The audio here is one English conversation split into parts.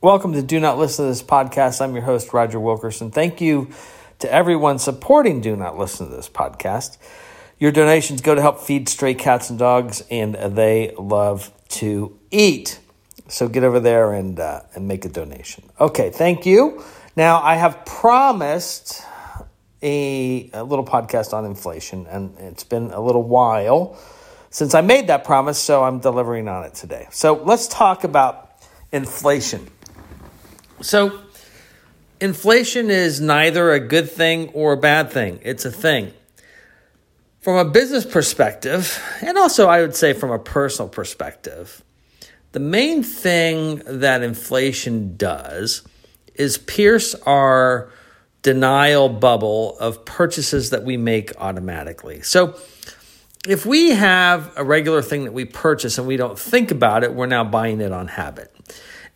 Welcome to Do Not Listen to This podcast. I'm your host, Roger Wilkerson. Thank you to everyone supporting Do Not Listen to This podcast. Your donations go to help feed stray cats and dogs, and they love to eat. So get over there and, uh, and make a donation. Okay, thank you. Now, I have promised a, a little podcast on inflation, and it's been a little while since I made that promise, so I'm delivering on it today. So let's talk about inflation. So, inflation is neither a good thing or a bad thing, it's a thing. From a business perspective, and also I would say from a personal perspective, the main thing that inflation does is pierce our denial bubble of purchases that we make automatically. So, if we have a regular thing that we purchase and we don't think about it, we're now buying it on habit.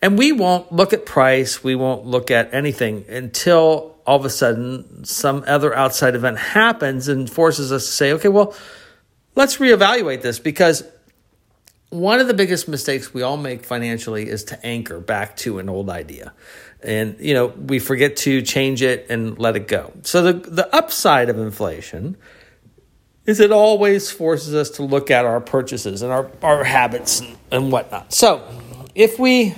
And we won't look at price, we won't look at anything until all of a sudden some other outside event happens and forces us to say, okay, well, let's reevaluate this because one of the biggest mistakes we all make financially is to anchor back to an old idea. And you know, we forget to change it and let it go. So the the upside of inflation is it always forces us to look at our purchases and our, our habits and, and whatnot. So if we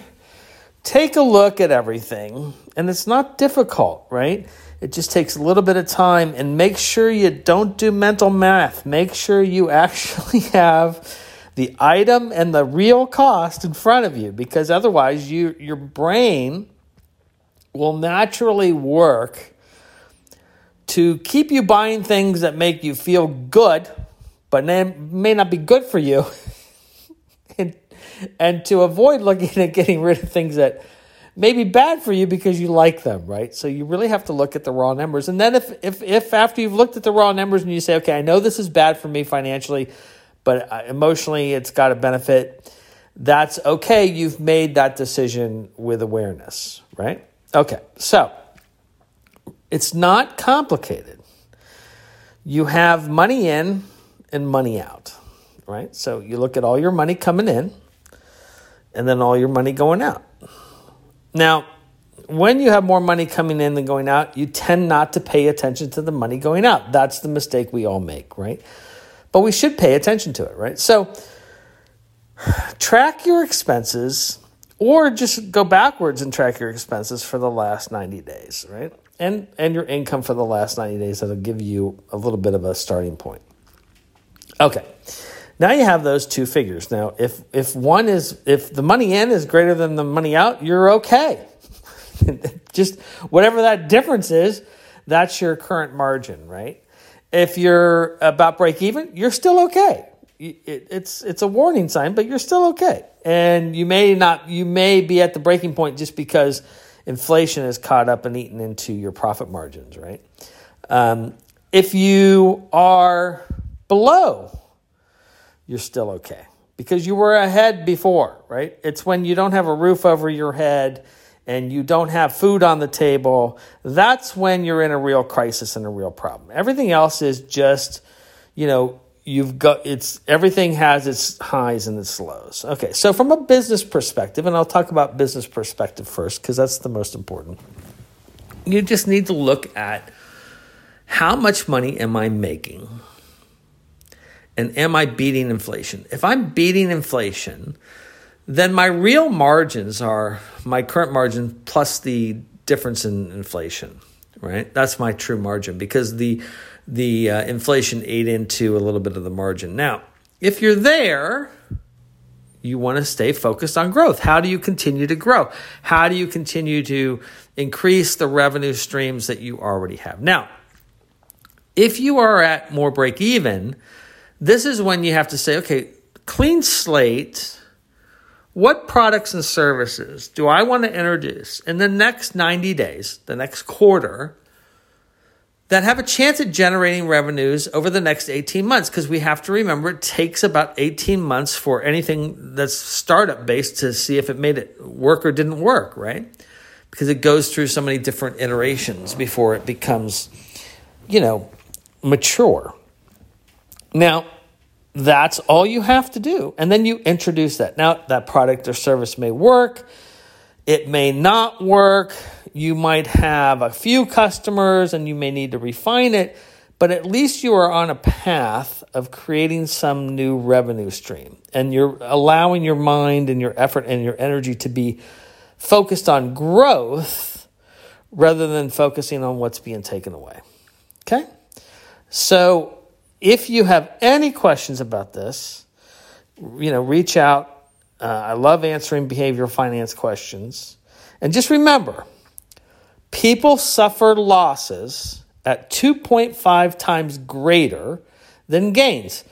take a look at everything, and it's not difficult, right? It just takes a little bit of time, and make sure you don't do mental math. Make sure you actually have the item and the real cost in front of you, because otherwise, you your brain will naturally work to keep you buying things that make you feel good, but may not be good for you. and to avoid looking at getting rid of things that may be bad for you because you like them, right? So you really have to look at the raw numbers. And then if if if after you've looked at the raw numbers and you say, okay, I know this is bad for me financially, but uh, emotionally it's got a benefit, that's okay. You've made that decision with awareness, right? Okay, so it's not complicated. You have money in and money out, right? So you look at all your money coming in and then all your money going out. Now, when you have more money coming in than going out, you tend not to pay attention to the money going out. That's the mistake we all make, right? But we should pay attention to it, right? So, track your expenses or just go backwards and track your expenses for the last 90 days, right? And and your income for the last 90 days that'll give you a little bit of a starting point. Okay. Now you have those two figures. Now, if if one is if the money in is greater than the money out, you're okay. Just whatever that difference is, that's your current margin, right? If you're about break even, you're still okay. It, it's it's a warning sign, but you're still okay. And you may not you may be at the breaking point just because inflation has caught up and eaten into your profit margins, right? Um, if you are below you're still okay because you were ahead before, right? It's when you don't have a roof over your head and you don't have food on the table, that's when you're in a real crisis and a real problem. Everything else is just, you know, you've got it's everything has its highs and its lows. Okay, so from a business perspective, and I'll talk about business perspective first because that's the most important. You just need to look at how much money am I making? And am I beating inflation? If I'm beating inflation, then my real margins are my current margin plus the difference in inflation, right? That's my true margin because the the uh, inflation ate into a little bit of the margin. Now, if you're there, you want to stay focused on growth. How do you continue to grow? How do you continue to increase the revenue streams that you already have? Now, if you are at more break even, this is when you have to say, okay, clean slate. What products and services do I want to introduce in the next 90 days, the next quarter, that have a chance at generating revenues over the next 18 months? Because we have to remember it takes about 18 months for anything that's startup based to see if it made it work or didn't work, right? Because it goes through so many different iterations before it becomes, you know, mature. Now, that's all you have to do. And then you introduce that. Now, that product or service may work. It may not work. You might have a few customers and you may need to refine it, but at least you are on a path of creating some new revenue stream and you're allowing your mind and your effort and your energy to be focused on growth rather than focusing on what's being taken away. Okay? So if you have any questions about this, you know, reach out. Uh, I love answering behavioral finance questions. And just remember, people suffer losses at 2.5 times greater than gains.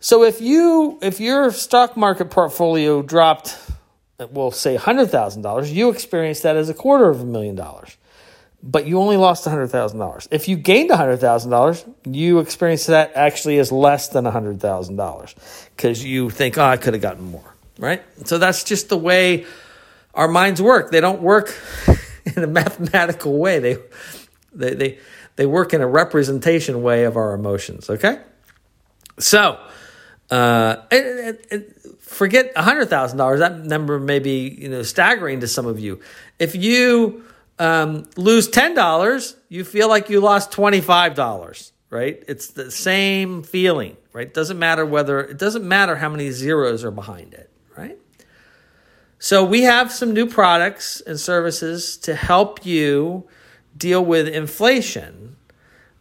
So if you if your stock market portfolio dropped we'll say $100,000, you experience that as a quarter of a million dollars. But you only lost $100,000. If you gained $100,000, you experience that actually as less than $100,000 because you think, oh, I could have gotten more, right? So that's just the way our minds work. They don't work in a mathematical way. They, they, they, they work in a representation way of our emotions, okay? So, uh, it, it, forget $100,000. That number may be, you know, staggering to some of you. If you um, lose $10, you feel like you lost $25, right? It's the same feeling, right? Doesn't matter whether, it doesn't matter how many zeros are behind it, right? So we have some new products and services to help you deal with inflation.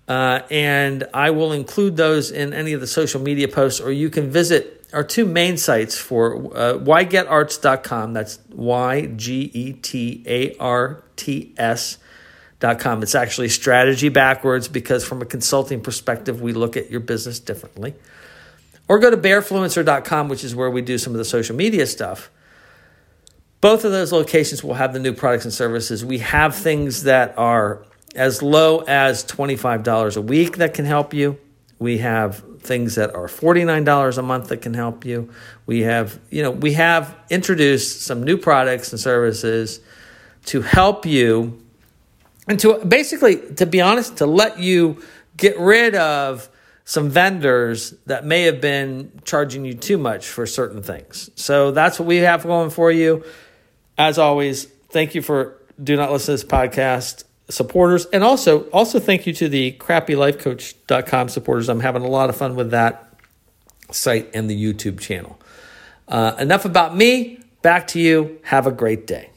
Uh, and I will include those in any of the social media posts, or you can visit our two main sites for uh, ygetarts.com. That's Y G E T A R T S.com. It's actually strategy backwards because, from a consulting perspective, we look at your business differently. Or go to bearfluencer.com, which is where we do some of the social media stuff. Both of those locations will have the new products and services. We have things that are as low as $25 a week that can help you. We have things that are $49 a month that can help you. We have, you know, we have introduced some new products and services to help you and to basically to be honest to let you get rid of some vendors that may have been charging you too much for certain things. So that's what we have going for you. As always, thank you for do not listen to this podcast supporters. And also, also thank you to the crappylifecoach.com supporters. I'm having a lot of fun with that site and the YouTube channel. Uh, enough about me. Back to you. Have a great day.